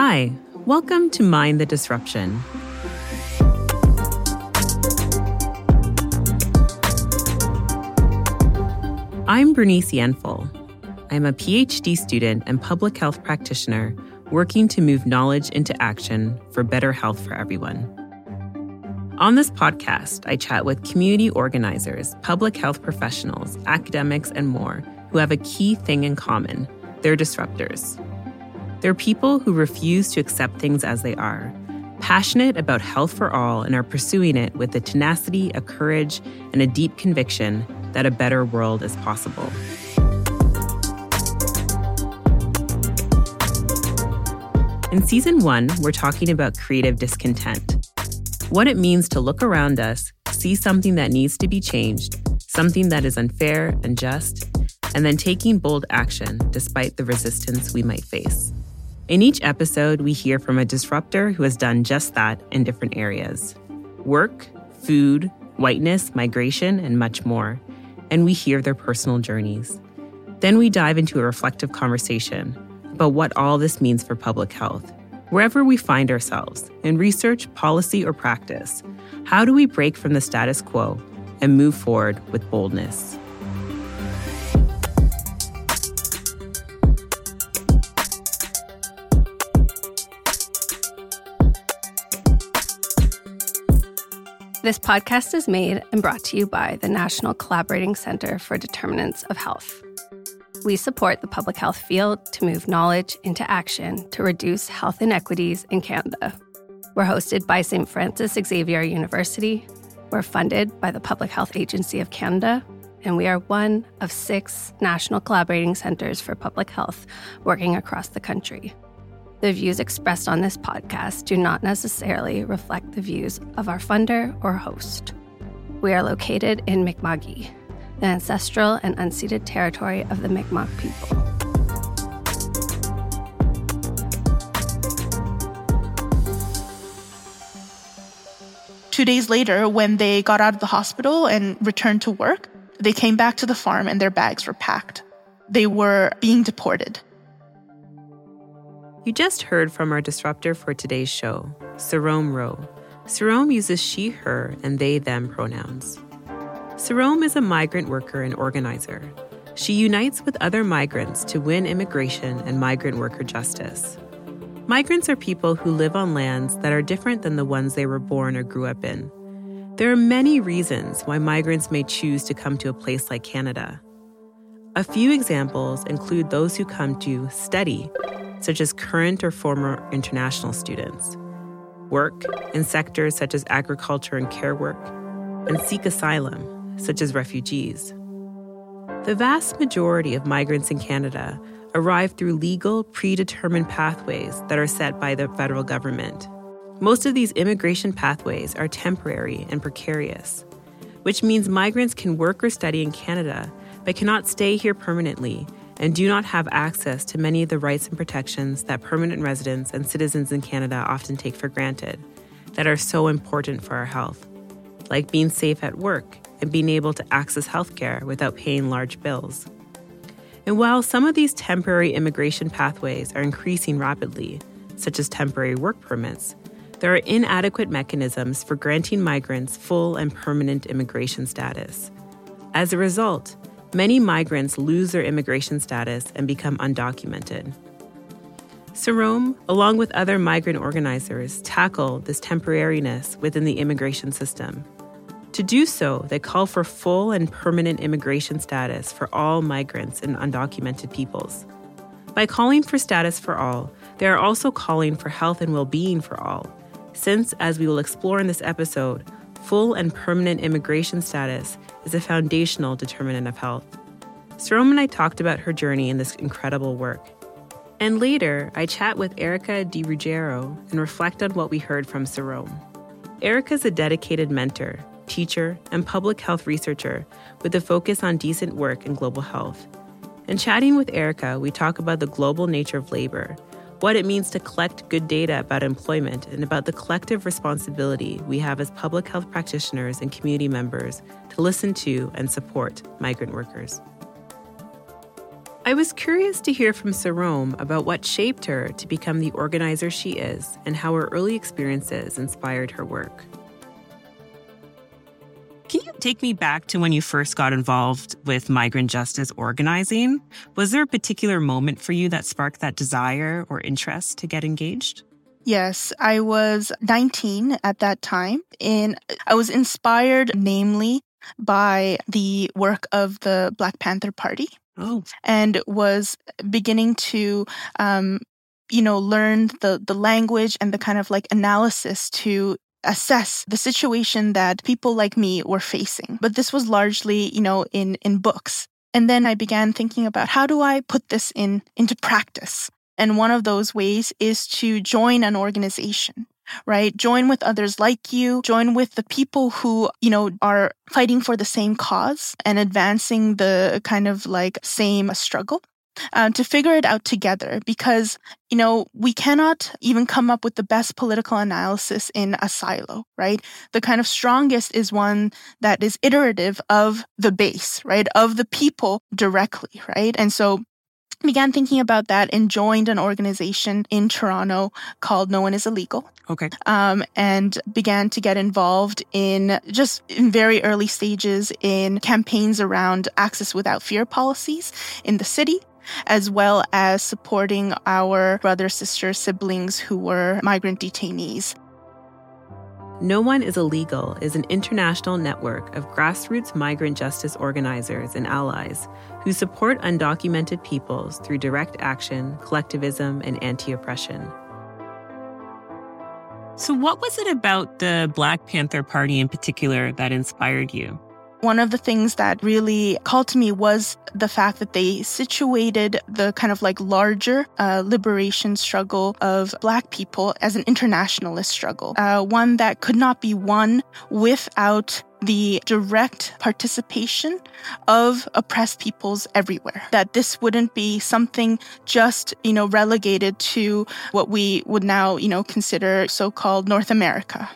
Hi, welcome to Mind the Disruption. I'm Bernice Yanful. I'm a PhD student and public health practitioner working to move knowledge into action for better health for everyone. On this podcast, I chat with community organizers, public health professionals, academics, and more who have a key thing in common they're disruptors. They're people who refuse to accept things as they are, passionate about health for all, and are pursuing it with a tenacity, a courage, and a deep conviction that a better world is possible. In season one, we're talking about creative discontent. What it means to look around us, see something that needs to be changed, something that is unfair and just, and then taking bold action despite the resistance we might face. In each episode, we hear from a disruptor who has done just that in different areas work, food, whiteness, migration, and much more. And we hear their personal journeys. Then we dive into a reflective conversation about what all this means for public health. Wherever we find ourselves, in research, policy, or practice, how do we break from the status quo and move forward with boldness? This podcast is made and brought to you by the National Collaborating Center for Determinants of Health. We support the public health field to move knowledge into action to reduce health inequities in Canada. We're hosted by St. Francis Xavier University. We're funded by the Public Health Agency of Canada. And we are one of six national collaborating centers for public health working across the country. The views expressed on this podcast do not necessarily reflect the views of our funder or host. We are located in Mi'kma'ki, the ancestral and unceded territory of the Mi'kmaq people. Two days later, when they got out of the hospital and returned to work, they came back to the farm and their bags were packed. They were being deported. You just heard from our disruptor for today's show, Sarom Rho. Sarom uses she, her, and they, them pronouns. Sarom is a migrant worker and organizer. She unites with other migrants to win immigration and migrant worker justice. Migrants are people who live on lands that are different than the ones they were born or grew up in. There are many reasons why migrants may choose to come to a place like Canada. A few examples include those who come to study, such as current or former international students, work in sectors such as agriculture and care work, and seek asylum, such as refugees. The vast majority of migrants in Canada arrive through legal, predetermined pathways that are set by the federal government. Most of these immigration pathways are temporary and precarious, which means migrants can work or study in Canada but cannot stay here permanently and do not have access to many of the rights and protections that permanent residents and citizens in Canada often take for granted that are so important for our health, like being safe at work and being able to access healthcare without paying large bills. And while some of these temporary immigration pathways are increasing rapidly, such as temporary work permits, there are inadequate mechanisms for granting migrants full and permanent immigration status. As a result, many migrants lose their immigration status and become undocumented. Sarom, along with other migrant organizers, tackle this temporariness within the immigration system to do so, they call for full and permanent immigration status for all migrants and undocumented peoples. By calling for status for all, they are also calling for health and well being for all, since, as we will explore in this episode, full and permanent immigration status is a foundational determinant of health. Sarom and I talked about her journey in this incredible work. And later, I chat with Erica Di Ruggiero and reflect on what we heard from Sarom. Erica is a dedicated mentor teacher, and public health researcher with a focus on decent work and global health. In chatting with Erica, we talk about the global nature of labor, what it means to collect good data about employment, and about the collective responsibility we have as public health practitioners and community members to listen to and support migrant workers. I was curious to hear from Sarom about what shaped her to become the organizer she is and how her early experiences inspired her work. Can you take me back to when you first got involved with migrant justice organizing? Was there a particular moment for you that sparked that desire or interest to get engaged? Yes, I was 19 at that time, and I was inspired, namely, by the work of the Black Panther Party. Oh. And was beginning to um, you know, learn the the language and the kind of like analysis to assess the situation that people like me were facing. But this was largely, you know, in in books. And then I began thinking about how do I put this in into practice? And one of those ways is to join an organization right? Join with others like you, join with the people who, you know, are fighting for the same cause and advancing the kind of like same struggle. Uh, to figure it out together because you know we cannot even come up with the best political analysis in a silo right the kind of strongest is one that is iterative of the base right of the people directly right and so began thinking about that and joined an organization in Toronto called No One Is Illegal. Okay. Um, and began to get involved in just in very early stages in campaigns around access without fear policies in the city. As well as supporting our brother, sister, siblings who were migrant detainees. No One is Illegal is an international network of grassroots migrant justice organizers and allies who support undocumented peoples through direct action, collectivism, and anti oppression. So, what was it about the Black Panther Party in particular that inspired you? One of the things that really called to me was the fact that they situated the kind of like larger uh, liberation struggle of Black people as an internationalist struggle, uh, one that could not be won without the direct participation of oppressed peoples everywhere. That this wouldn't be something just, you know, relegated to what we would now, you know, consider so called North America,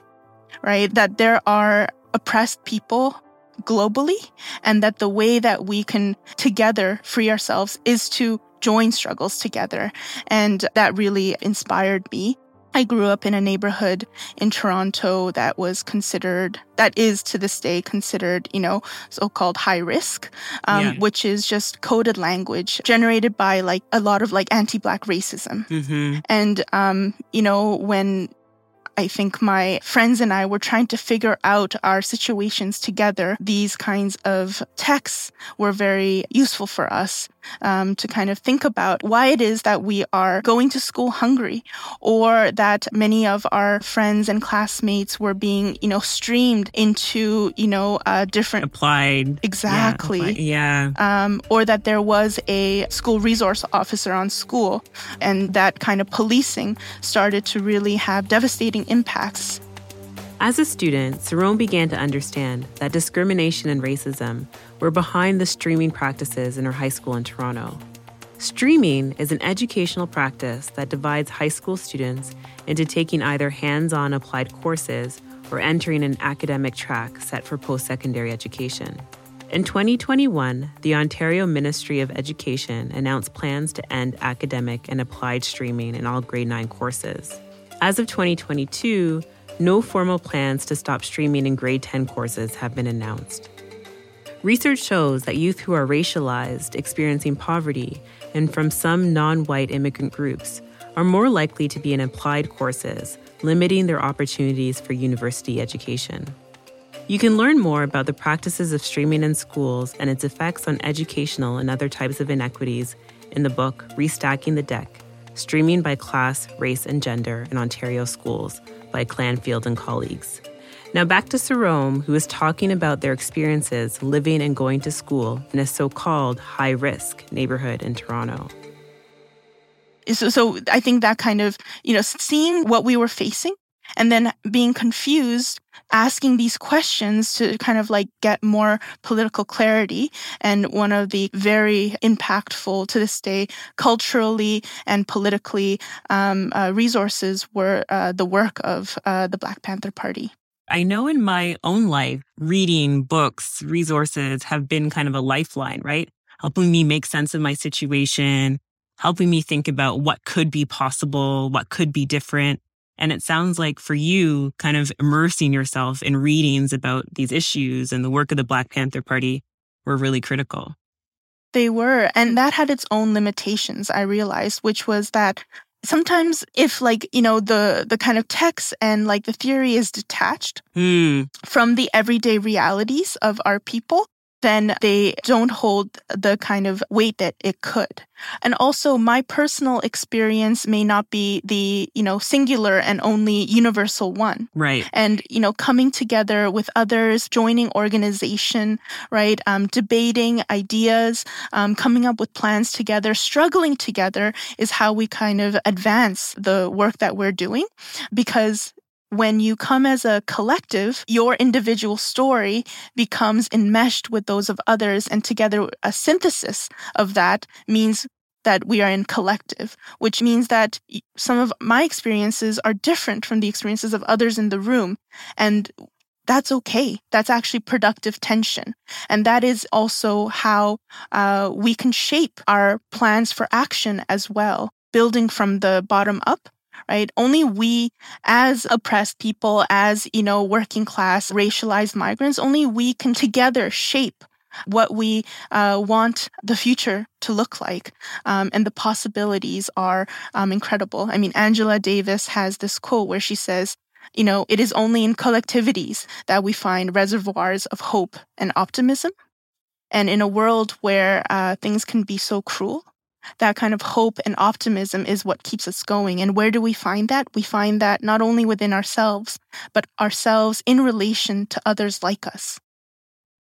right? That there are oppressed people globally, and that the way that we can together free ourselves is to join struggles together. And that really inspired me. I grew up in a neighborhood in Toronto that was considered, that is to this day considered, you know, so called high risk, um, yeah. which is just coded language generated by like a lot of like anti black racism. Mm-hmm. And, um, you know, when I think my friends and I were trying to figure out our situations together. These kinds of texts were very useful for us um, to kind of think about why it is that we are going to school hungry or that many of our friends and classmates were being, you know, streamed into, you know, uh, different applied. Exactly. Yeah. Applied, yeah. Um, or that there was a school resource officer on school and that kind of policing started to really have devastating impacts. As a student, Sarom began to understand that discrimination and racism were behind the streaming practices in her high school in Toronto. Streaming is an educational practice that divides high school students into taking either hands on applied courses or entering an academic track set for post secondary education. In 2021, the Ontario Ministry of Education announced plans to end academic and applied streaming in all grade 9 courses. As of 2022, no formal plans to stop streaming in grade 10 courses have been announced. Research shows that youth who are racialized, experiencing poverty, and from some non white immigrant groups are more likely to be in applied courses, limiting their opportunities for university education. You can learn more about the practices of streaming in schools and its effects on educational and other types of inequities in the book Restacking the Deck Streaming by Class, Race, and Gender in Ontario Schools by Clanfield and colleagues. Now back to Sarom, who is talking about their experiences living and going to school in a so called high risk neighborhood in Toronto. So, so I think that kind of, you know, seeing what we were facing and then being confused, asking these questions to kind of like get more political clarity. And one of the very impactful to this day, culturally and politically, um, uh, resources were uh, the work of uh, the Black Panther Party. I know in my own life, reading books, resources have been kind of a lifeline, right? helping me make sense of my situation, helping me think about what could be possible, what could be different. And it sounds like for you, kind of immersing yourself in readings about these issues and the work of the Black Panther Party were really critical. They were. And that had its own limitations, I realized, which was that sometimes if like you know the the kind of text and like the theory is detached mm. from the everyday realities of our people then they don't hold the kind of weight that it could. And also my personal experience may not be the, you know, singular and only universal one. Right. And, you know, coming together with others, joining organization, right? Um, debating ideas, um, coming up with plans together, struggling together is how we kind of advance the work that we're doing because when you come as a collective, your individual story becomes enmeshed with those of others, and together a synthesis of that means that we are in collective, which means that some of my experiences are different from the experiences of others in the room. And that's okay. That's actually productive tension. And that is also how uh, we can shape our plans for action as well, building from the bottom up right? Only we as oppressed people, as, you know, working class, racialized migrants, only we can together shape what we uh, want the future to look like. Um, and the possibilities are um, incredible. I mean, Angela Davis has this quote where she says, you know, it is only in collectivities that we find reservoirs of hope and optimism. And in a world where uh, things can be so cruel, that kind of hope and optimism is what keeps us going. And where do we find that? We find that not only within ourselves, but ourselves in relation to others like us.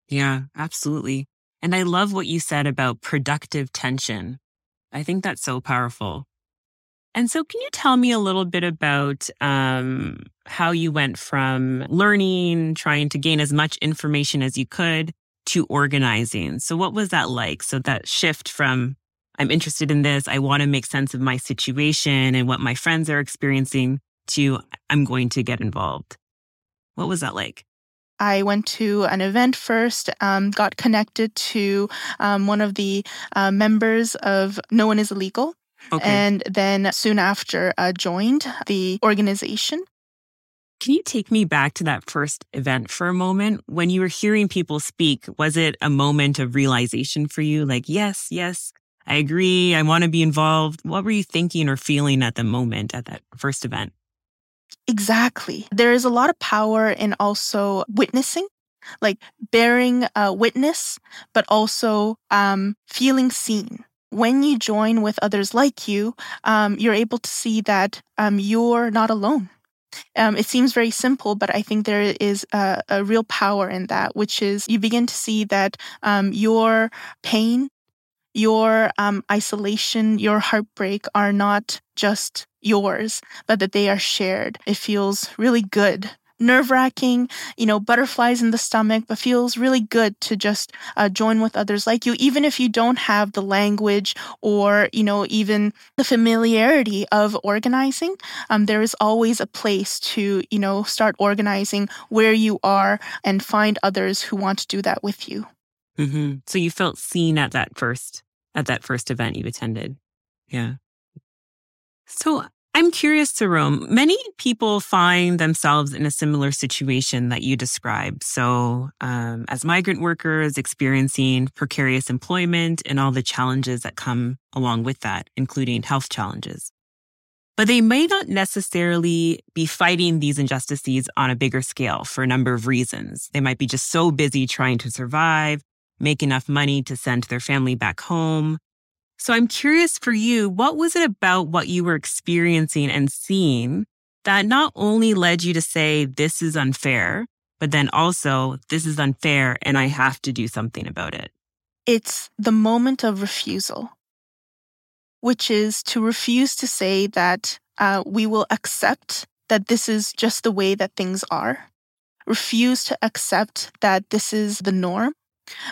Yeah, absolutely. And I love what you said about productive tension. I think that's so powerful. And so, can you tell me a little bit about um, how you went from learning, trying to gain as much information as you could, to organizing? So, what was that like? So, that shift from I'm interested in this. I want to make sense of my situation and what my friends are experiencing to I'm going to get involved. What was that like? I went to an event first, um, got connected to um, one of the uh, members of No One Is Illegal. Okay. And then soon after, uh, joined the organization. Can you take me back to that first event for a moment? When you were hearing people speak, was it a moment of realization for you? Like, yes, yes, I agree. I want to be involved. What were you thinking or feeling at the moment at that first event? Exactly. There is a lot of power in also witnessing, like bearing a witness, but also um, feeling seen. When you join with others like you, um, you're able to see that um, you're not alone. Um, it seems very simple, but I think there is a, a, real power in that, which is you begin to see that um, your pain, your um, isolation, your heartbreak are not just yours, but that they are shared. It feels really good. Nerve wracking, you know, butterflies in the stomach, but feels really good to just uh, join with others like you, even if you don't have the language or, you know, even the familiarity of organizing. Um, there is always a place to, you know, start organizing where you are and find others who want to do that with you. Mm-hmm. So you felt seen at that first, at that first event you attended. Yeah. So I'm curious Sarom. Many people find themselves in a similar situation that you described. So, um, as migrant workers experiencing precarious employment and all the challenges that come along with that, including health challenges. But they may not necessarily be fighting these injustices on a bigger scale for a number of reasons. They might be just so busy trying to survive make enough money to send their family back home. So I'm curious for you, what was it about what you were experiencing and seeing that not only led you to say, this is unfair, but then also, this is unfair and I have to do something about it? It's the moment of refusal, which is to refuse to say that uh, we will accept that this is just the way that things are, refuse to accept that this is the norm,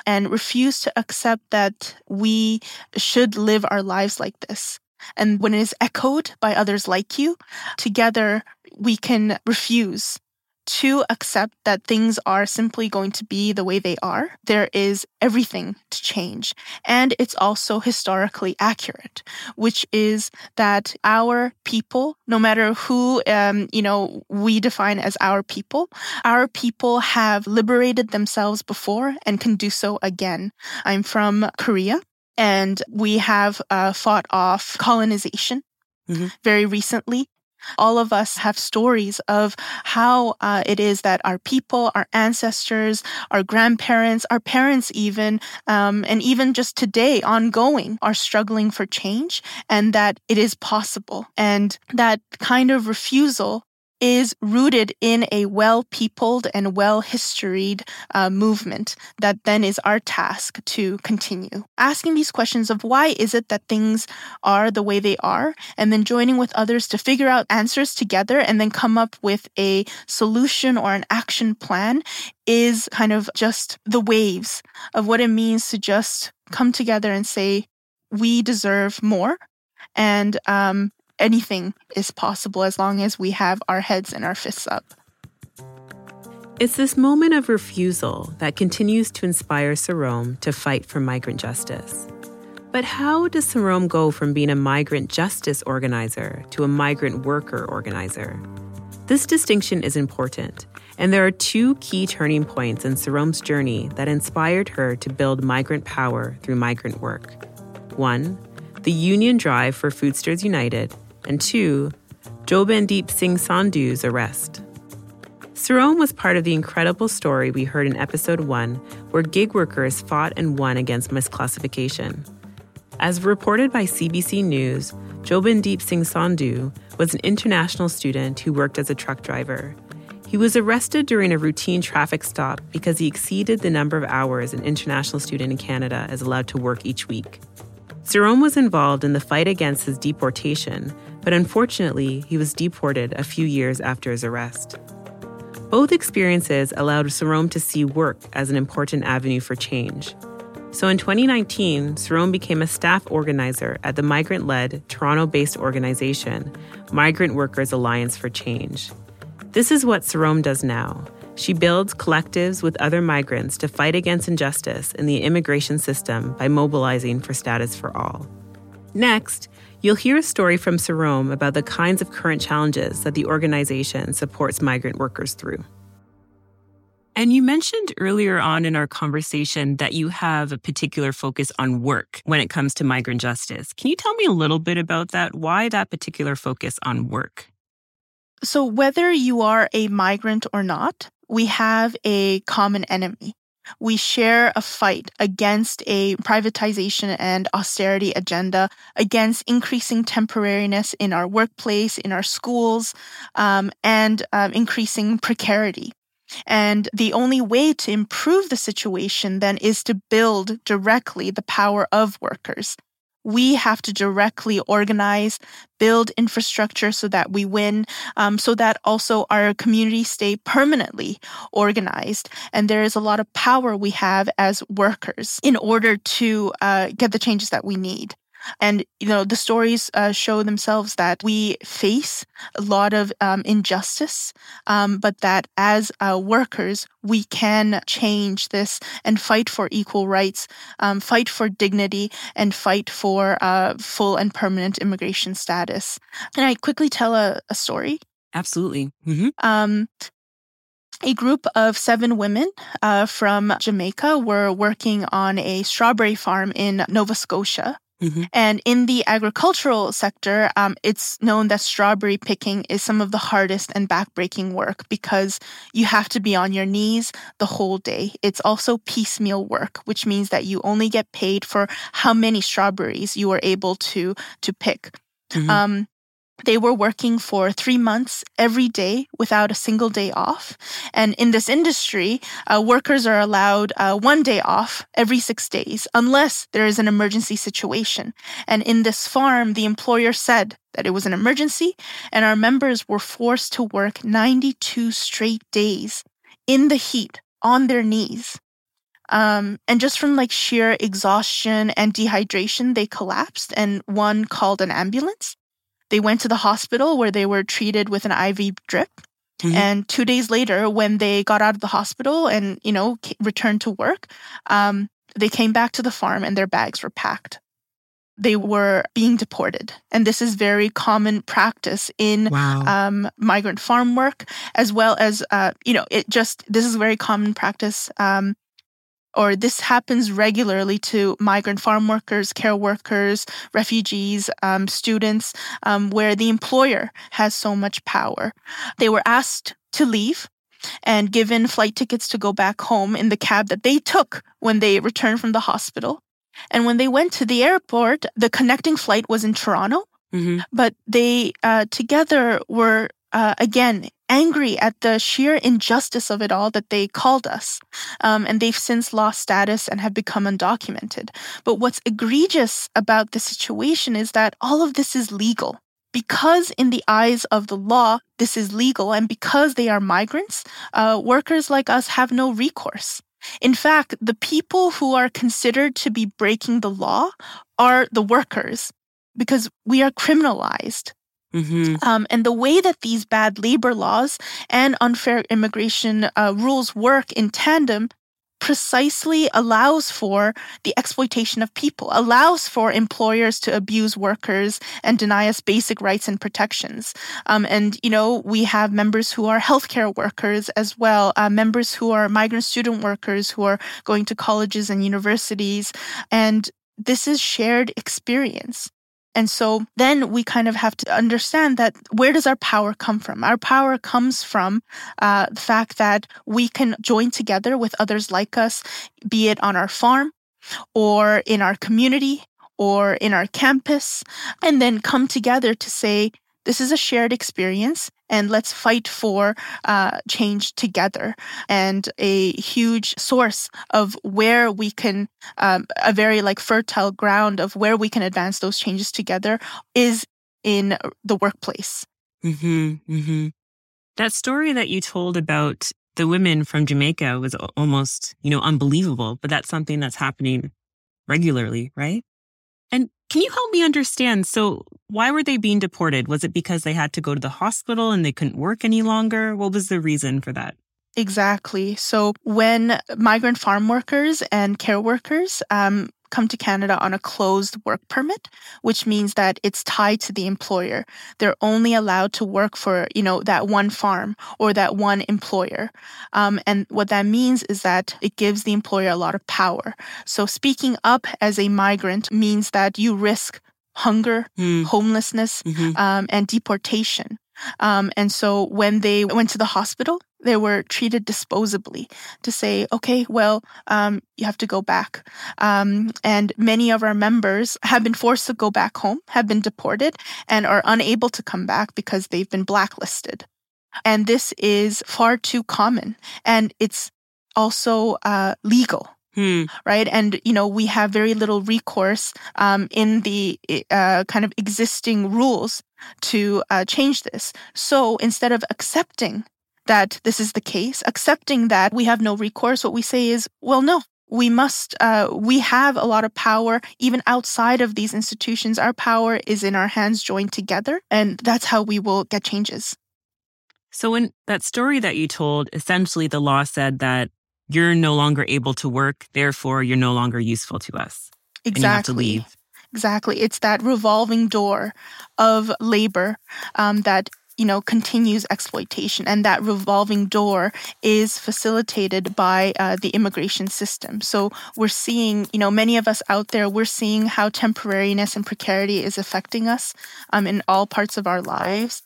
and refuse to accept that we should live our lives like this. And when it is echoed by others like you, together we can refuse to accept that things are simply going to be the way they are. There is everything to change. And it's also historically accurate, which is that our people, no matter who, um, you know, we define as our people, our people have liberated themselves before and can do so again. I'm from Korea and we have uh, fought off colonization mm-hmm. very recently. All of us have stories of how uh, it is that our people, our ancestors, our grandparents, our parents, even, um, and even just today, ongoing, are struggling for change, and that it is possible. And that kind of refusal is rooted in a well peopled and well historied uh, movement that then is our task to continue. Asking these questions of why is it that things are the way they are, and then joining with others to figure out answers together and then come up with a solution or an action plan is kind of just the waves of what it means to just come together and say, we deserve more. And um, anything is possible as long as we have our heads and our fists up. It's this moment of refusal that continues to inspire Sarom to fight for migrant justice. But how does Sarom go from being a migrant justice organizer to a migrant worker organizer? This distinction is important, and there are two key turning points in Sarom's journey that inspired her to build migrant power through migrant work. One, the union drive for Foodsters United, and two, Jobandeep Singh Sandhu's arrest. Sarom was part of the incredible story we heard in episode one, where gig workers fought and won against misclassification. As reported by CBC News, Jobandeep Singh Sandhu was an international student who worked as a truck driver. He was arrested during a routine traffic stop because he exceeded the number of hours an international student in Canada is allowed to work each week. Sarom was involved in the fight against his deportation, but unfortunately, he was deported a few years after his arrest. Both experiences allowed Sarom to see work as an important avenue for change. So in 2019, Sarom became a staff organizer at the migrant led, Toronto based organization, Migrant Workers Alliance for Change. This is what Sarom does now. She builds collectives with other migrants to fight against injustice in the immigration system by mobilizing for status for all. Next, you'll hear a story from Sarom about the kinds of current challenges that the organization supports migrant workers through. And you mentioned earlier on in our conversation that you have a particular focus on work when it comes to migrant justice. Can you tell me a little bit about that? Why that particular focus on work? So, whether you are a migrant or not, we have a common enemy. We share a fight against a privatization and austerity agenda, against increasing temporariness in our workplace, in our schools, um, and um, increasing precarity. And the only way to improve the situation then is to build directly the power of workers we have to directly organize, build infrastructure so that we win, um, so that also our communities stay permanently organized. And there is a lot of power we have as workers in order to uh, get the changes that we need. And, you know, the stories uh, show themselves that we face a lot of um, injustice, um, but that as uh, workers, we can change this and fight for equal rights, um, fight for dignity, and fight for uh, full and permanent immigration status. Can I quickly tell a, a story? Absolutely. Mm-hmm. Um, a group of seven women uh, from Jamaica were working on a strawberry farm in Nova Scotia. Mm-hmm. And in the agricultural sector, um, it's known that strawberry picking is some of the hardest and backbreaking work because you have to be on your knees the whole day. It's also piecemeal work, which means that you only get paid for how many strawberries you are able to to pick. Mm-hmm. Um, they were working for three months every day without a single day off. And in this industry, uh, workers are allowed uh, one day off every six days, unless there is an emergency situation. And in this farm, the employer said that it was an emergency, and our members were forced to work 92 straight days in the heat on their knees. Um, and just from like sheer exhaustion and dehydration, they collapsed, and one called an ambulance. They went to the hospital where they were treated with an IV drip. Mm-hmm. And two days later, when they got out of the hospital and, you know, returned to work, um, they came back to the farm and their bags were packed. They were being deported. And this is very common practice in wow. um, migrant farm work, as well as, uh, you know, it just, this is very common practice um, or this happens regularly to migrant farm workers, care workers, refugees, um, students, um, where the employer has so much power. They were asked to leave and given flight tickets to go back home in the cab that they took when they returned from the hospital. And when they went to the airport, the connecting flight was in Toronto. Mm-hmm. But they uh, together were uh, again angry at the sheer injustice of it all that they called us. Um, and they've since lost status and have become undocumented. But what's egregious about the situation is that all of this is legal. Because, in the eyes of the law, this is legal, and because they are migrants, uh, workers like us have no recourse. In fact, the people who are considered to be breaking the law are the workers because we are criminalized. Mm-hmm. Um, and the way that these bad labor laws and unfair immigration uh, rules work in tandem precisely allows for the exploitation of people, allows for employers to abuse workers and deny us basic rights and protections. Um, and, you know, we have members who are healthcare workers as well, uh, members who are migrant student workers who are going to colleges and universities. And this is shared experience. And so then we kind of have to understand that where does our power come from? Our power comes from uh, the fact that we can join together with others like us, be it on our farm or in our community or in our campus, and then come together to say, this is a shared experience and let's fight for uh, change together. And a huge source of where we can, um, a very like fertile ground of where we can advance those changes together is in the workplace. Mm-hmm, mm-hmm. That story that you told about the women from Jamaica was almost, you know, unbelievable, but that's something that's happening regularly, right? Can you help me understand? So, why were they being deported? Was it because they had to go to the hospital and they couldn't work any longer? What was the reason for that? Exactly. So, when migrant farm workers and care workers um, come to Canada on a closed work permit, which means that it's tied to the employer. They're only allowed to work for, you know, that one farm or that one employer. Um, and what that means is that it gives the employer a lot of power. So speaking up as a migrant means that you risk hunger, mm. homelessness, mm-hmm. um, and deportation. Um, and so when they went to the hospital, they were treated disposably to say, okay, well, um, you have to go back. Um, and many of our members have been forced to go back home, have been deported, and are unable to come back because they've been blacklisted. And this is far too common. And it's also uh, legal. Hmm. Right. And, you know, we have very little recourse um, in the uh, kind of existing rules to uh, change this. So instead of accepting that this is the case, accepting that we have no recourse, what we say is, well, no, we must, uh, we have a lot of power even outside of these institutions. Our power is in our hands joined together, and that's how we will get changes. So, in that story that you told, essentially the law said that you're no longer able to work, therefore, you're no longer useful to us. Exactly. Exactly. It's that revolving door of labor um, that you know, continues exploitation. And that revolving door is facilitated by uh, the immigration system. So we're seeing, you know, many of us out there, we're seeing how temporariness and precarity is affecting us um, in all parts of our lives.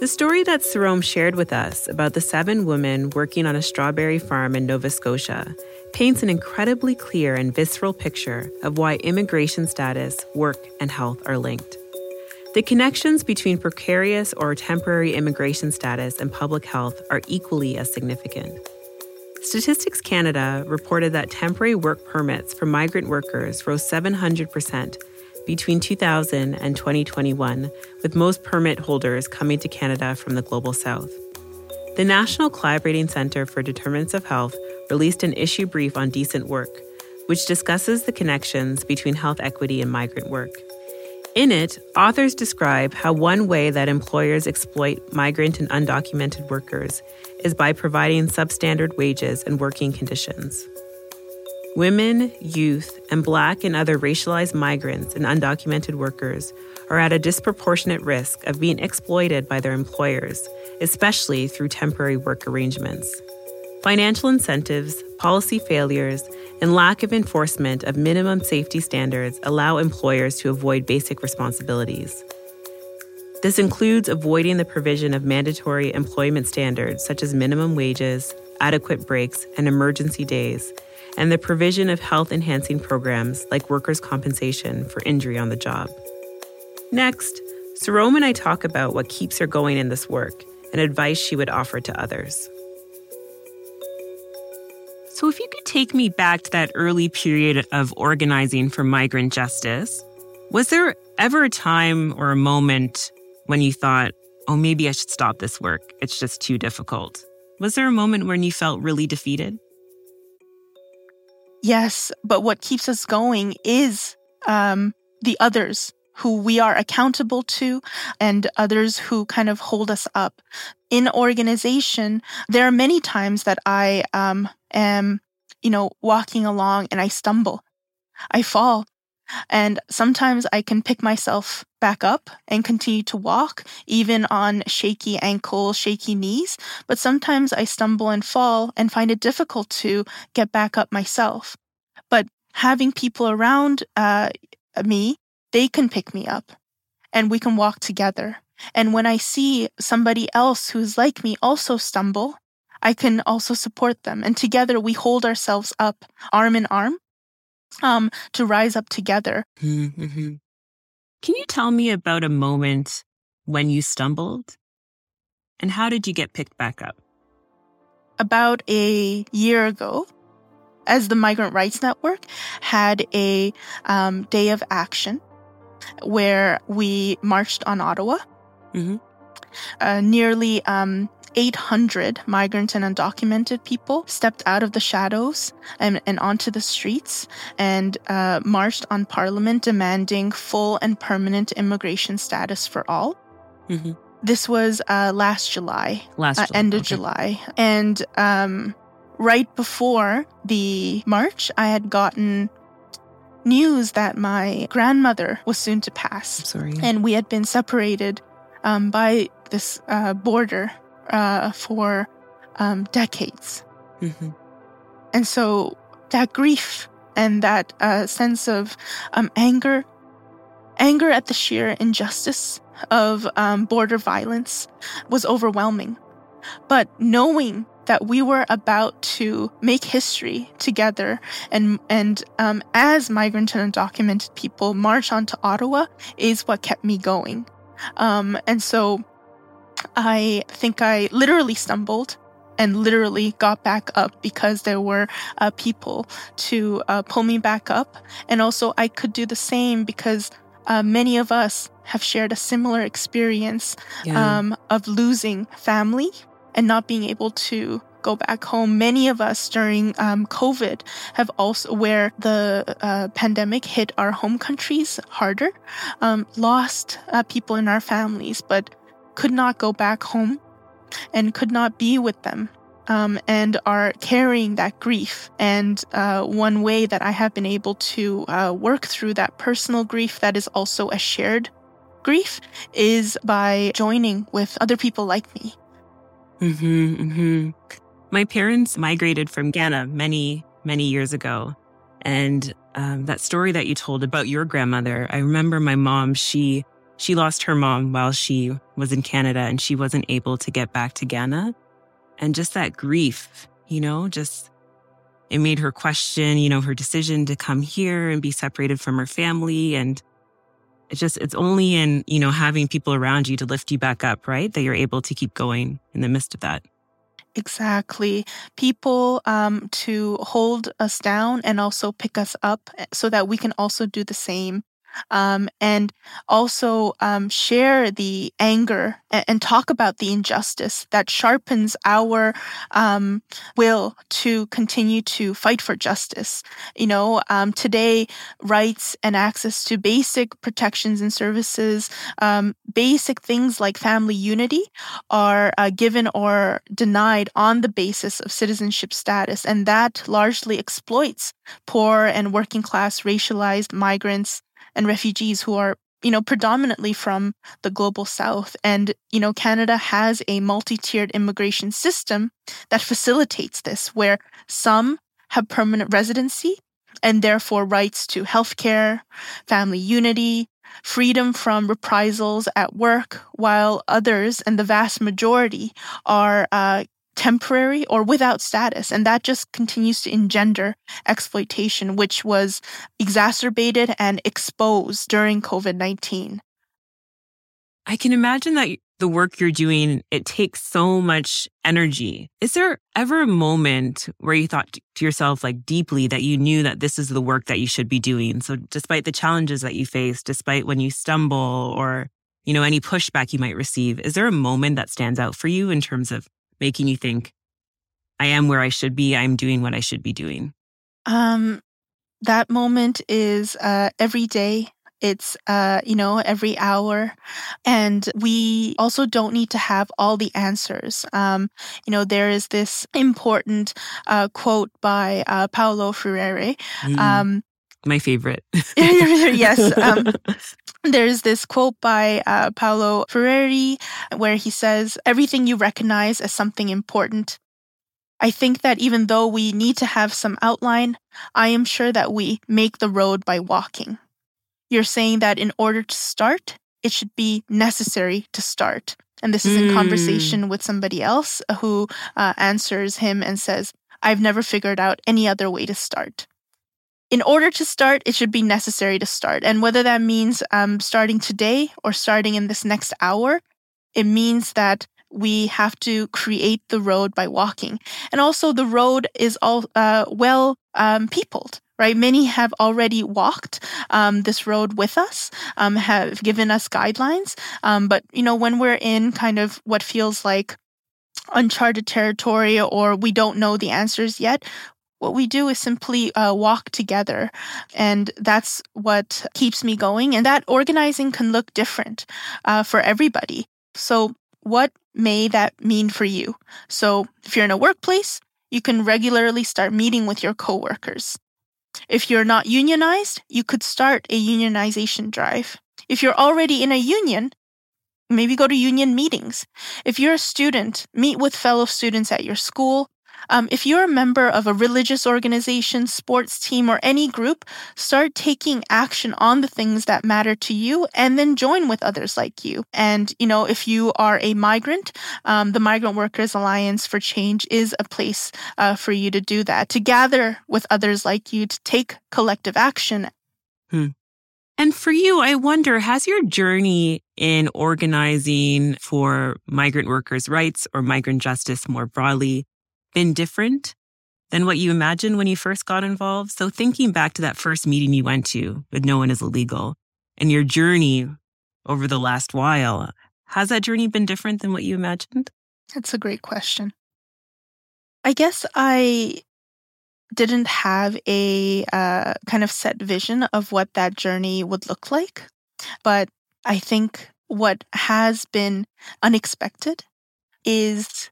The story that Sarom shared with us about the seven women working on a strawberry farm in Nova Scotia paints an incredibly clear and visceral picture of why immigration status, work, and health are linked. The connections between precarious or temporary immigration status and public health are equally as significant. Statistics Canada reported that temporary work permits for migrant workers rose 700% between 2000 and 2021, with most permit holders coming to Canada from the Global South. The National Collaborating Centre for Determinants of Health released an issue brief on decent work, which discusses the connections between health equity and migrant work. In it, authors describe how one way that employers exploit migrant and undocumented workers is by providing substandard wages and working conditions. Women, youth, and Black and other racialized migrants and undocumented workers are at a disproportionate risk of being exploited by their employers, especially through temporary work arrangements. Financial incentives, policy failures, and lack of enforcement of minimum safety standards allow employers to avoid basic responsibilities. This includes avoiding the provision of mandatory employment standards such as minimum wages, adequate breaks, and emergency days and the provision of health enhancing programs like workers' compensation for injury on the job. Next, Sarom and I talk about what keeps her going in this work and advice she would offer to others. So, if you could take me back to that early period of organizing for migrant justice, was there ever a time or a moment when you thought, oh, maybe I should stop this work? It's just too difficult. Was there a moment when you felt really defeated? Yes, but what keeps us going is um, the others who we are accountable to and others who kind of hold us up. In organization, there are many times that I um, am, you know, walking along and I stumble, I fall. And sometimes I can pick myself back up and continue to walk, even on shaky ankles, shaky knees. But sometimes I stumble and fall and find it difficult to get back up myself. But having people around uh, me, they can pick me up and we can walk together. And when I see somebody else who's like me also stumble, I can also support them. And together we hold ourselves up arm in arm um, to rise up together. Mm-hmm. Can you tell me about a moment when you stumbled? And how did you get picked back up? About a year ago, as the Migrant Rights Network had a um, day of action where we marched on Ottawa. Mm-hmm. Uh, nearly um, 800 migrant and undocumented people stepped out of the shadows and, and onto the streets and uh, marched on Parliament demanding full and permanent immigration status for all. Mm-hmm. This was uh, last July, last uh, July. end of okay. July, and um, right before the march, I had gotten news that my grandmother was soon to pass. Sorry, and we had been separated um, by this uh, border uh, for um, decades. Mm-hmm. And so that grief and that uh, sense of um, anger, anger at the sheer injustice of um, border violence was overwhelming. But knowing that we were about to make history together and and um, as migrant and undocumented people march onto Ottawa is what kept me going. Um, and so I think I literally stumbled and literally got back up because there were uh, people to uh, pull me back up. And also, I could do the same because uh, many of us have shared a similar experience yeah. um, of losing family and not being able to go back home. Many of us during um, COVID have also, where the uh, pandemic hit our home countries harder, um, lost uh, people in our families, but could not go back home and could not be with them. Um, and are carrying that grief. And uh, one way that I have been able to uh, work through that personal grief that is also a shared grief is by joining with other people like me. Mm-hmm, mm-hmm. My parents migrated from Ghana many, many years ago. And um, that story that you told about your grandmother, I remember my mom, she she lost her mom while she was in Canada and she wasn't able to get back to Ghana. And just that grief, you know, just it made her question, you know, her decision to come here and be separated from her family. And it's just, it's only in, you know, having people around you to lift you back up, right? That you're able to keep going in the midst of that. Exactly. People um, to hold us down and also pick us up eh, so that we can also do the same um, and also um, share the anger and, and, talk about the injustice that sharpens our um, will to continue to fight for justice. You know, um, today, rights and access to basic protections and services, um, basic things like family unity, are uh, given or denied on the basis of citizenship status, and that largely exploits poor and working class racialized migrants and refugees who are you know predominantly from the global south. And you know Canada has a multi-tiered immigration system that facilitates this where some have permanent residency and therefore rights to healthcare, family unity, freedom from reprisals at work, while others, and the vast majority, are uh, temporary or without status. And that just continues to engender exploitation, which was exacerbated and exposed during COVID 19. I can imagine that the work you're doing, it takes so much energy. Is there ever a moment where you thought to yourself, like deeply, that you knew that this is the work that you should be doing? So, despite the challenges that you face, despite when you stumble or, you know, any pushback you might receive, is there a moment that stands out for you in terms of making you think, I am where I should be. I'm doing what I should be doing? Um, that moment is uh, every day. It's, uh, you know, every hour. And we also don't need to have all the answers. Um, you know, there is this important uh, quote by uh, Paulo Freire. Mm. Um, my favorite. yes. Um, there's this quote by uh, Paulo Freire where he says, Everything you recognize as something important. I think that even though we need to have some outline, I am sure that we make the road by walking. You're saying that in order to start, it should be necessary to start. And this is in mm. conversation with somebody else who uh, answers him and says, I've never figured out any other way to start in order to start, it should be necessary to start. And whether that means um, starting today or starting in this next hour, it means that we have to create the road by walking. And also, the road is all uh, well um, peopled. Right, many have already walked um, this road with us, um, have given us guidelines. Um, but you know, when we're in kind of what feels like uncharted territory or we don't know the answers yet, what we do is simply uh, walk together. And that's what keeps me going. And that organizing can look different uh, for everybody. So, what may that mean for you? So, if you're in a workplace, you can regularly start meeting with your coworkers. If you're not unionized, you could start a unionization drive. If you're already in a union, maybe go to union meetings. If you're a student, meet with fellow students at your school um, if you're a member of a religious organization, sports team, or any group, start taking action on the things that matter to you and then join with others like you. And, you know, if you are a migrant, um, the Migrant Workers Alliance for Change is a place uh, for you to do that, to gather with others like you, to take collective action. Hmm. And for you, I wonder, has your journey in organizing for migrant workers' rights or migrant justice more broadly been different than what you imagined when you first got involved? So thinking back to that first meeting you went to with No One is Illegal and your journey over the last while, has that journey been different than what you imagined? That's a great question. I guess I didn't have a uh, kind of set vision of what that journey would look like. But I think what has been unexpected is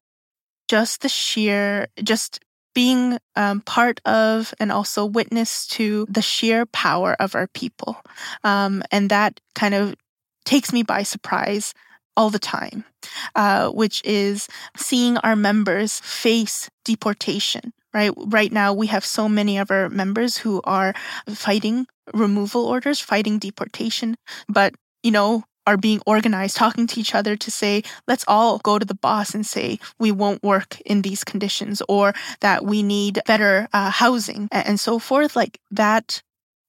just the sheer, just being um, part of and also witness to the sheer power of our people. Um, and that kind of takes me by surprise all the time, uh, which is seeing our members face deportation. Right, right now we have so many of our members who are fighting removal orders, fighting deportation, but you know are being organized, talking to each other to say, let's all go to the boss and say, we won't work in these conditions or that we need better uh, housing and so forth. Like that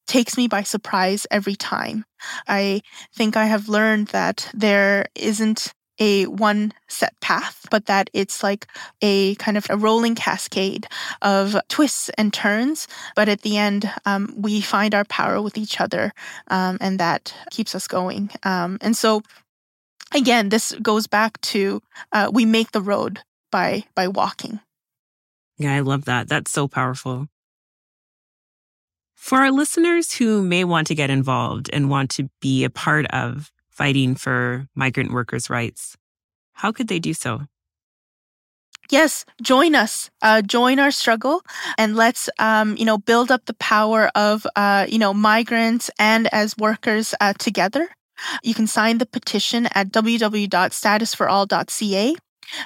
takes me by surprise every time. I think I have learned that there isn't a one set path, but that it's like a kind of a rolling cascade of twists and turns. But at the end, um, we find our power with each other, um, and that keeps us going. Um, and so, again, this goes back to uh, we make the road by by walking. Yeah, I love that. That's so powerful. For our listeners who may want to get involved and want to be a part of fighting for migrant workers' rights, how could they do so? Yes, join us. Uh, join our struggle, and let's um, you know build up the power of uh, you know migrants and as workers uh, together. You can sign the petition at www.statusforall.ca.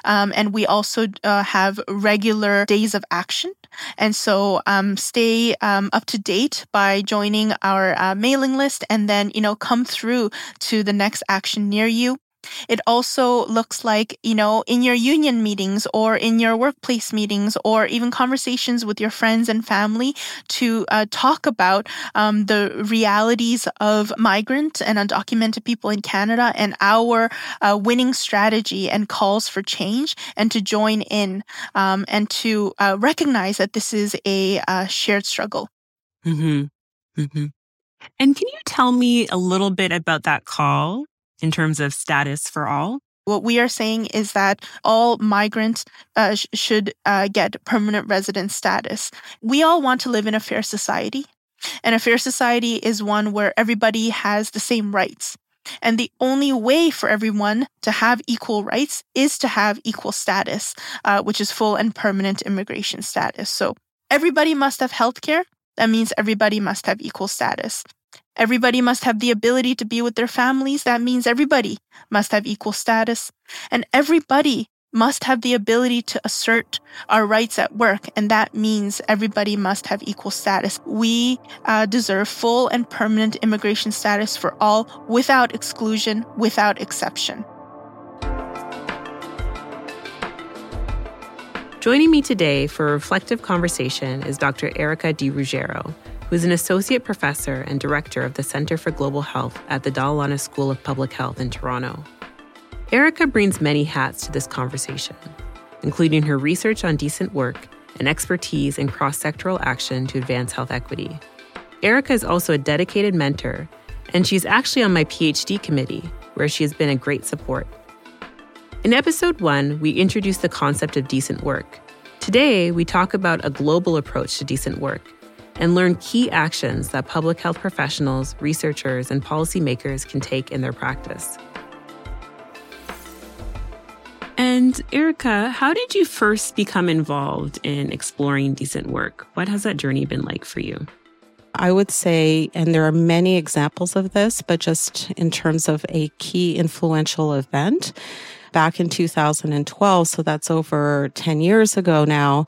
Um, and we also uh, have regular days of action. And so um, stay um, up to date by joining our uh, mailing list and then, you know, come through to the next action near you. It also looks like, you know, in your union meetings or in your workplace meetings or even conversations with your friends and family to uh, talk about um, the realities of migrant and undocumented people in Canada and our uh, winning strategy and calls for change and to join in um, and to uh, recognize that this is a uh, shared struggle. Mm-hmm. Mm-hmm. And can you tell me a little bit about that call? In terms of status for all? What we are saying is that all migrants uh, sh- should uh, get permanent resident status. We all want to live in a fair society. And a fair society is one where everybody has the same rights. And the only way for everyone to have equal rights is to have equal status, uh, which is full and permanent immigration status. So everybody must have health care. That means everybody must have equal status. Everybody must have the ability to be with their families. That means everybody must have equal status. And everybody must have the ability to assert our rights at work. And that means everybody must have equal status. We uh, deserve full and permanent immigration status for all without exclusion, without exception. Joining me today for a reflective conversation is Dr. Erica Di Ruggiero who is an associate professor and director of the Center for Global Health at the Lana School of Public Health in Toronto. Erica brings many hats to this conversation, including her research on decent work and expertise in cross sectoral action to advance health equity. Erica is also a dedicated mentor, and she's actually on my PhD committee, where she has been a great support. In episode one, we introduced the concept of decent work. Today, we talk about a global approach to decent work and learn key actions that public health professionals, researchers, and policymakers can take in their practice. And Erica, how did you first become involved in exploring decent work? What has that journey been like for you? I would say, and there are many examples of this, but just in terms of a key influential event, back in 2012, so that's over 10 years ago now,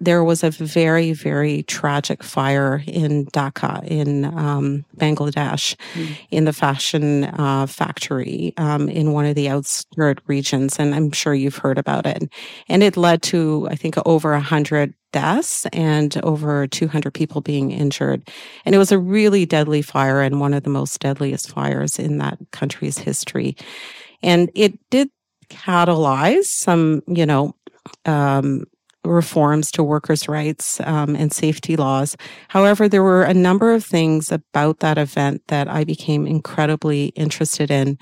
there was a very, very tragic fire in Dhaka in um, Bangladesh mm. in the fashion uh, factory um, in one of the outskirt regions. And I'm sure you've heard about it. And it led to, I think, over 100 deaths and over 200 people being injured. And it was a really deadly fire and one of the most deadliest fires in that country's history. And it did catalyze some, you know, um, reforms to workers' rights um, and safety laws. However, there were a number of things about that event that I became incredibly interested in.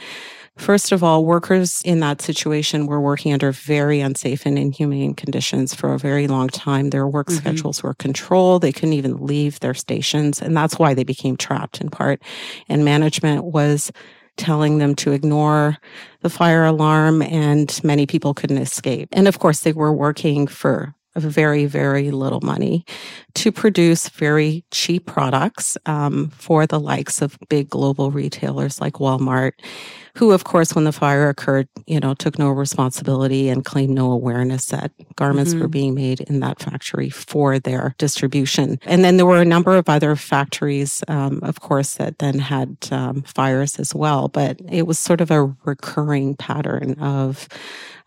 First of all, workers in that situation were working under very unsafe and inhumane conditions for a very long time. Their work mm-hmm. schedules were controlled. They couldn't even leave their stations. And that's why they became trapped in part. And management was telling them to ignore the fire alarm and many people couldn't escape. And of course, they were working for very, very little money to produce very cheap products um, for the likes of big global retailers like Walmart, who, of course, when the fire occurred, you know, took no responsibility and claimed no awareness that garments mm-hmm. were being made in that factory for their distribution. And then there were a number of other factories, um, of course, that then had um, fires as well. But it was sort of a recurring pattern of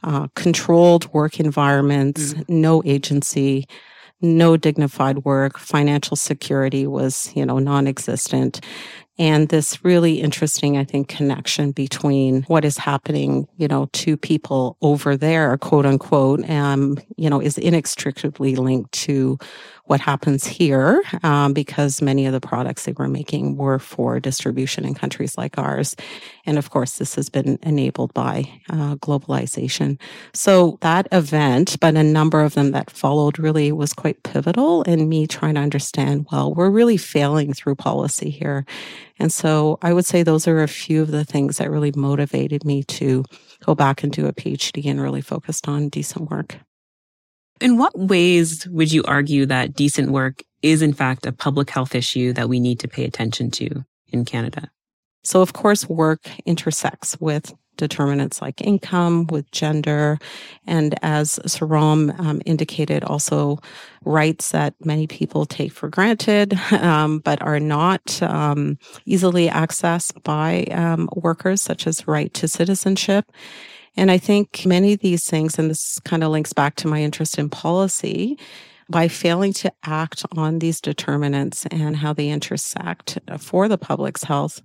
uh, controlled work environments, mm-hmm. no agency, no dignified work, financial security was, you know, non-existent. And this really interesting, I think, connection between what is happening, you know, to people over there, quote unquote, um, you know, is inextricably linked to what happens here um, because many of the products they were making were for distribution in countries like ours. And of course, this has been enabled by uh, globalization. So that event, but a number of them that followed really was quite pivotal in me trying to understand, well, we're really failing through policy here. And so I would say those are a few of the things that really motivated me to go back and do a PhD and really focused on decent work. In what ways would you argue that decent work is in fact a public health issue that we need to pay attention to in Canada? So of course, work intersects with determinants like income, with gender, and as Sarom um, indicated, also rights that many people take for granted, um, but are not um, easily accessed by um, workers, such as right to citizenship. And I think many of these things, and this kind of links back to my interest in policy, by failing to act on these determinants and how they intersect for the public's health,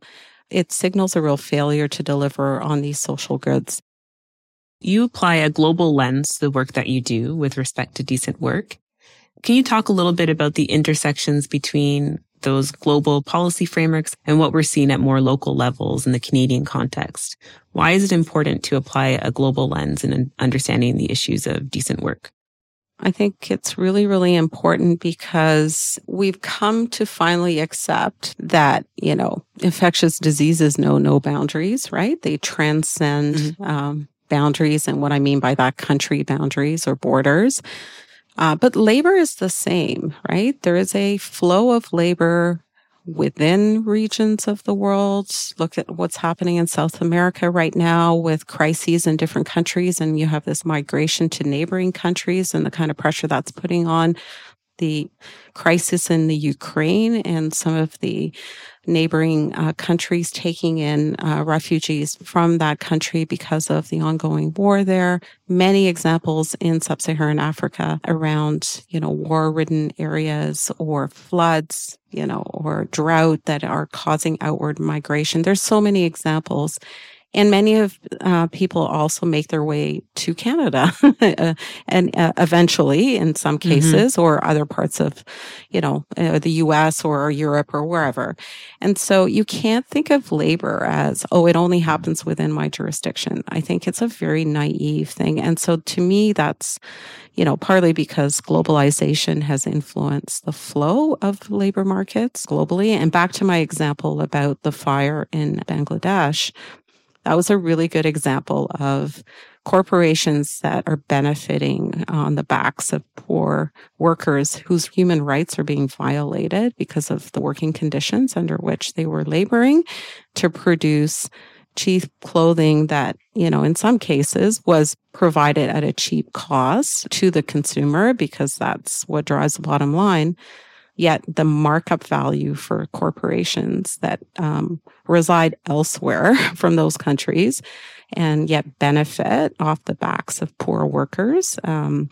it signals a real failure to deliver on these social goods. You apply a global lens to the work that you do with respect to decent work. Can you talk a little bit about the intersections between those global policy frameworks and what we're seeing at more local levels in the Canadian context. Why is it important to apply a global lens in understanding the issues of decent work? I think it's really, really important because we've come to finally accept that, you know, infectious diseases know no boundaries, right? They transcend mm-hmm. um, boundaries. And what I mean by that, country boundaries or borders. Uh, but labor is the same, right? There is a flow of labor within regions of the world. Look at what's happening in South America right now with crises in different countries. And you have this migration to neighboring countries and the kind of pressure that's putting on the crisis in the Ukraine and some of the neighboring uh, countries taking in uh, refugees from that country because of the ongoing war there. Many examples in sub-Saharan Africa around, you know, war-ridden areas or floods, you know, or drought that are causing outward migration. There's so many examples. And many of uh, people also make their way to Canada uh, and uh, eventually in some mm-hmm. cases mm-hmm. or other parts of, you know, uh, the US or Europe or wherever. And so you can't think of labor as, oh, it only happens within my jurisdiction. I think it's a very naive thing. And so to me, that's, you know, partly because globalization has influenced the flow of labor markets globally. And back to my example about the fire in Bangladesh, that was a really good example of corporations that are benefiting on the backs of poor workers whose human rights are being violated because of the working conditions under which they were laboring to produce cheap clothing that, you know, in some cases was provided at a cheap cost to the consumer because that's what drives the bottom line. Yet the markup value for corporations that um, reside elsewhere from those countries and yet benefit off the backs of poor workers um,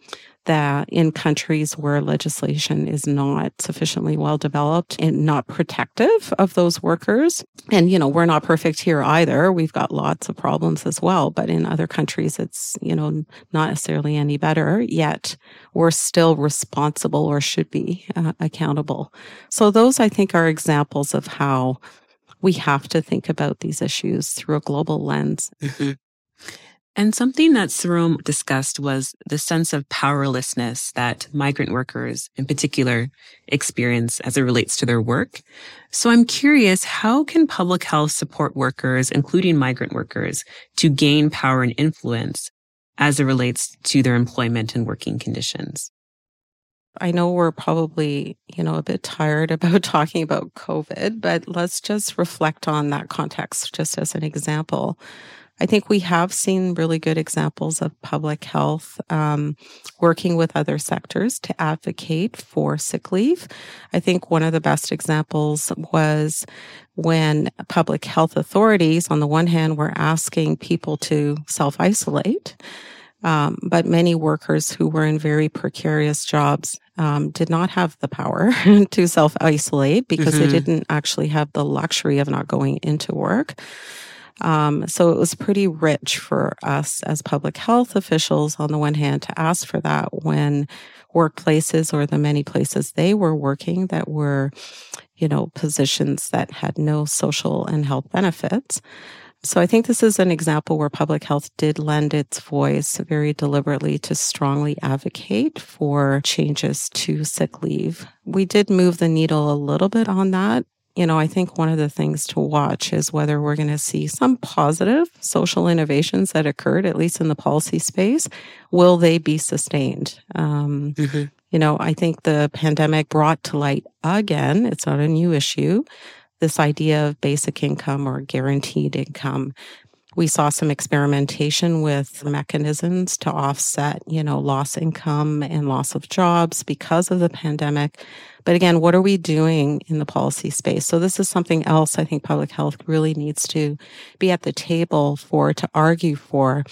that in countries where legislation is not sufficiently well developed and not protective of those workers. And, you know, we're not perfect here either. We've got lots of problems as well, but in other countries, it's, you know, not necessarily any better, yet we're still responsible or should be uh, accountable. So those, I think, are examples of how we have to think about these issues through a global lens. Mm-hmm. And something that Sarom discussed was the sense of powerlessness that migrant workers in particular experience as it relates to their work. So I'm curious, how can public health support workers, including migrant workers, to gain power and influence as it relates to their employment and working conditions? I know we're probably, you know, a bit tired about talking about COVID, but let's just reflect on that context just as an example. I think we have seen really good examples of public health um, working with other sectors to advocate for sick leave. I think one of the best examples was when public health authorities, on the one hand, were asking people to self isolate. Um, but many workers who were in very precarious jobs um, did not have the power to self isolate because mm-hmm. they didn't actually have the luxury of not going into work. Um, so it was pretty rich for us as public health officials, on the one hand, to ask for that when workplaces or the many places they were working that were, you know, positions that had no social and health benefits. So I think this is an example where public health did lend its voice very deliberately to strongly advocate for changes to sick leave. We did move the needle a little bit on that you know, I think one of the things to watch is whether we're going to see some positive social innovations that occurred, at least in the policy space. Will they be sustained? Um, mm-hmm. You know, I think the pandemic brought to light again, it's not a new issue, this idea of basic income or guaranteed income. We saw some experimentation with mechanisms to offset, you know, loss income and loss of jobs because of the pandemic. But again, what are we doing in the policy space? So this is something else I think public health really needs to be at the table for, to argue for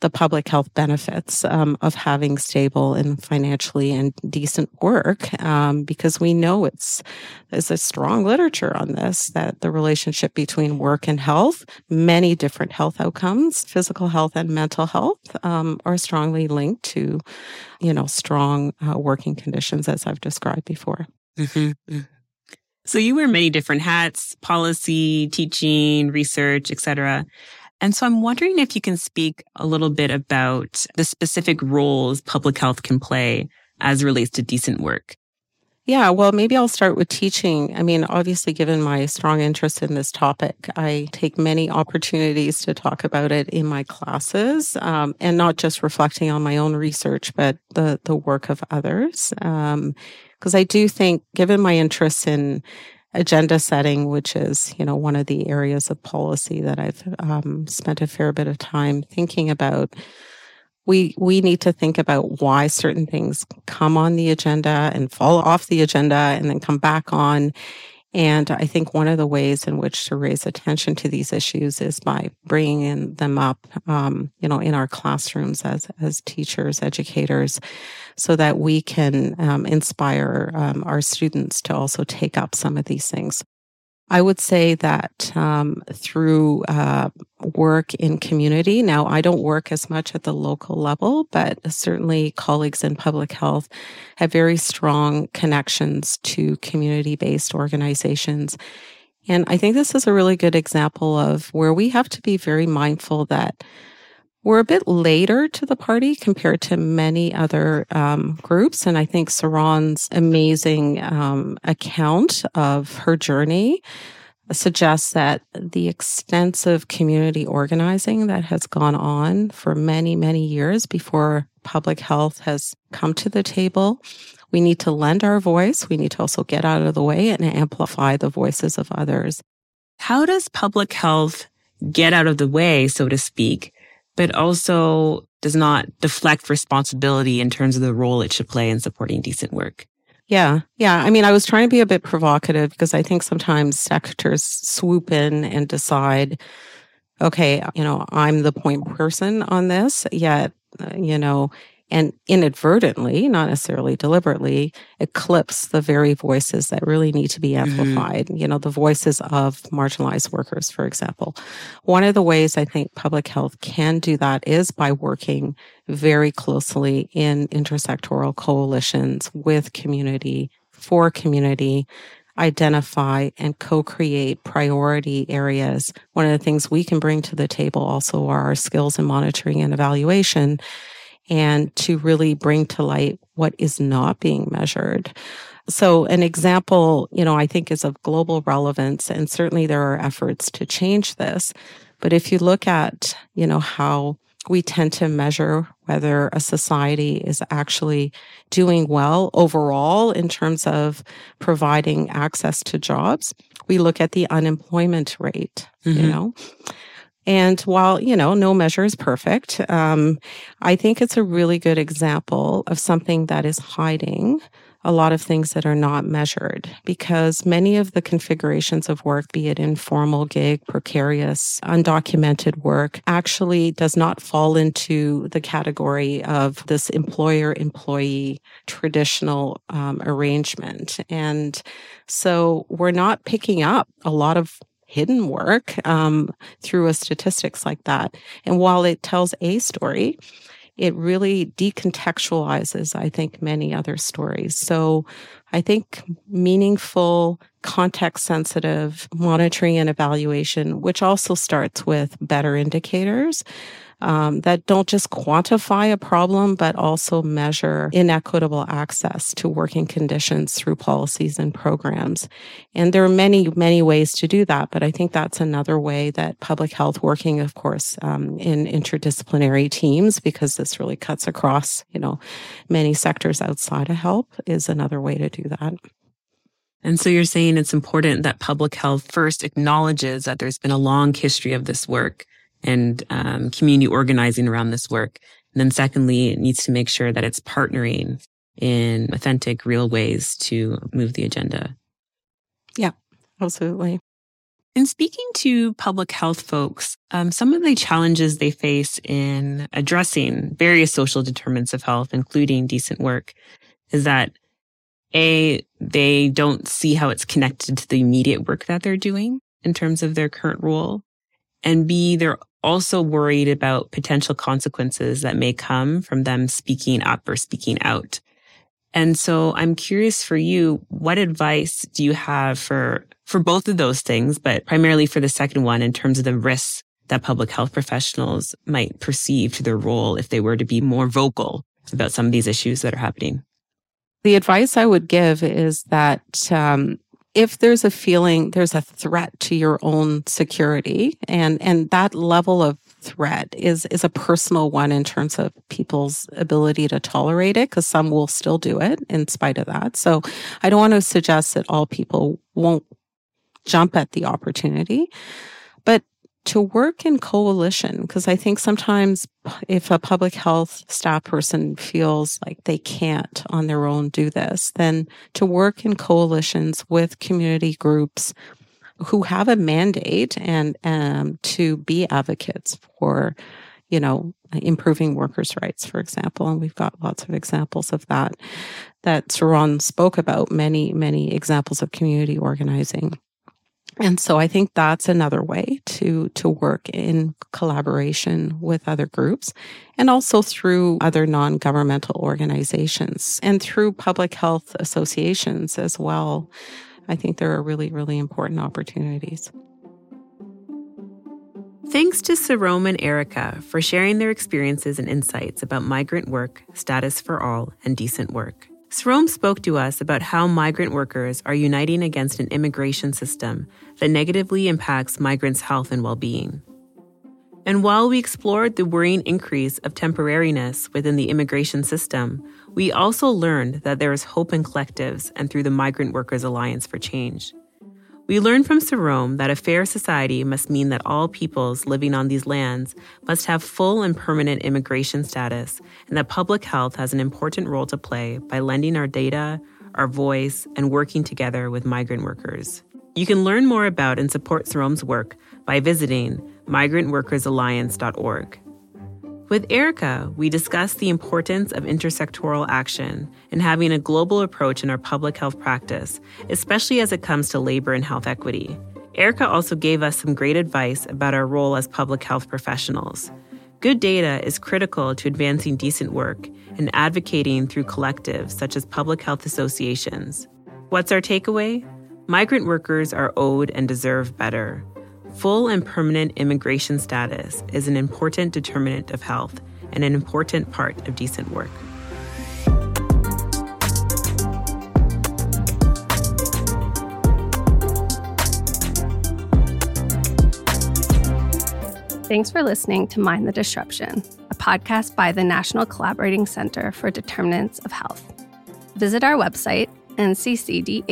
the public health benefits um, of having stable and financially and decent work, um, because we know it's there's a strong literature on this that the relationship between work and health, many different health outcomes, physical health and mental health, um, are strongly linked to, you know, strong uh, working conditions, as I've described before. Mm-hmm. mm-hmm. So you wear many different hats, policy, teaching, research, etc. And so I'm wondering if you can speak a little bit about the specific roles public health can play as relates to decent work. Yeah, well, maybe I'll start with teaching. I mean, obviously, given my strong interest in this topic, I take many opportunities to talk about it in my classes, um, and not just reflecting on my own research, but the the work of others. Um, because I do think, given my interest in agenda setting, which is, you know, one of the areas of policy that I've um, spent a fair bit of time thinking about, we we need to think about why certain things come on the agenda and fall off the agenda and then come back on and I think one of the ways in which to raise attention to these issues is by bringing them up, um, you know, in our classrooms as as teachers, educators, so that we can um, inspire um, our students to also take up some of these things. I would say that um, through uh, work in community, now I don't work as much at the local level, but certainly colleagues in public health have very strong connections to community based organizations. And I think this is a really good example of where we have to be very mindful that we're a bit later to the party compared to many other um, groups. And I think Sarom's amazing um, account of her journey suggests that the extensive community organizing that has gone on for many, many years before public health has come to the table. We need to lend our voice. We need to also get out of the way and amplify the voices of others. How does public health get out of the way, so to speak, but also does not deflect responsibility in terms of the role it should play in supporting decent work. Yeah. Yeah. I mean, I was trying to be a bit provocative because I think sometimes sectors swoop in and decide, okay, you know, I'm the point person on this, yet, uh, you know, and inadvertently, not necessarily deliberately, eclipse the very voices that really need to be mm-hmm. amplified. Mm-hmm. You know, the voices of marginalized workers, for example. One of the ways I think public health can do that is by working very closely in intersectoral coalitions with community, for community, identify and co-create priority areas. One of the things we can bring to the table also are our skills in monitoring and evaluation and to really bring to light what is not being measured. So an example, you know, I think is of global relevance and certainly there are efforts to change this. But if you look at, you know, how we tend to measure whether a society is actually doing well overall in terms of providing access to jobs, we look at the unemployment rate, mm-hmm. you know. And while, you know, no measure is perfect, um, I think it's a really good example of something that is hiding a lot of things that are not measured because many of the configurations of work, be it informal gig, precarious, undocumented work, actually does not fall into the category of this employer employee traditional um, arrangement. And so we're not picking up a lot of hidden work um, through a statistics like that. And while it tells a story, it really decontextualizes, I think, many other stories. So I think meaningful, context sensitive monitoring and evaluation, which also starts with better indicators, um, that don't just quantify a problem, but also measure inequitable access to working conditions through policies and programs. And there are many, many ways to do that, but I think that's another way that public health working, of course, um, in interdisciplinary teams, because this really cuts across, you know, many sectors outside of health is another way to do that. And so you're saying it's important that public health first acknowledges that there's been a long history of this work and um, community organizing around this work. And then secondly, it needs to make sure that it's partnering in authentic, real ways to move the agenda. Yeah, absolutely. In speaking to public health folks, um, some of the challenges they face in addressing various social determinants of health, including decent work, is that A, they don't see how it's connected to the immediate work that they're doing in terms of their current role. And B, they're also worried about potential consequences that may come from them speaking up or speaking out. And so I'm curious for you, what advice do you have for, for both of those things, but primarily for the second one in terms of the risks that public health professionals might perceive to their role if they were to be more vocal about some of these issues that are happening? The advice I would give is that um, if there's a feeling there's a threat to your own security and and that level of threat is is a personal one in terms of people's ability to tolerate it because some will still do it in spite of that. So i don't want to suggest that all people won't jump at the opportunity to work in coalition because I think sometimes if a public health staff person feels like they can't on their own do this, then to work in coalitions with community groups who have a mandate and um, to be advocates for, you know, improving workers' rights, for example. And we've got lots of examples of that that Sarom spoke about, many, many examples of community organizing. And so I think that's another way to, to work in collaboration with other groups and also through other non-governmental organizations and through public health associations as well. I think there are really, really important opportunities. Thanks to Sarom and Erica for sharing their experiences and insights about migrant work, status for all, and decent work. Sarom spoke to us about how migrant workers are uniting against an immigration system that negatively impacts migrants' health and well being. And while we explored the worrying increase of temporariness within the immigration system, we also learned that there is hope in collectives and through the Migrant Workers Alliance for Change. We learn from Sarom that a fair society must mean that all peoples living on these lands must have full and permanent immigration status, and that public health has an important role to play by lending our data, our voice, and working together with migrant workers. You can learn more about and support Sarom's work by visiting migrantworkersalliance.org. With Erica, we discussed the importance of intersectoral action and having a global approach in our public health practice, especially as it comes to labor and health equity. Erica also gave us some great advice about our role as public health professionals. Good data is critical to advancing decent work and advocating through collectives such as public health associations. What's our takeaway? Migrant workers are owed and deserve better. Full and permanent immigration status is an important determinant of health and an important part of decent work. Thanks for listening to Mind the Disruption, a podcast by the National Collaborating Center for Determinants of Health. Visit our website, nccdh.ca,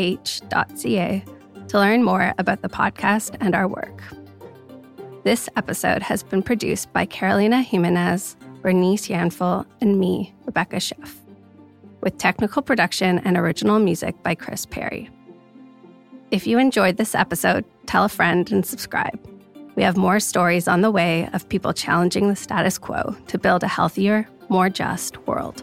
to learn more about the podcast and our work. This episode has been produced by Carolina Jimenez, Bernice Yanful, and me, Rebecca Schiff with technical production and original music by Chris Perry. If you enjoyed this episode, tell a friend and subscribe. We have more stories on the way of people challenging the status quo to build a healthier, more just world.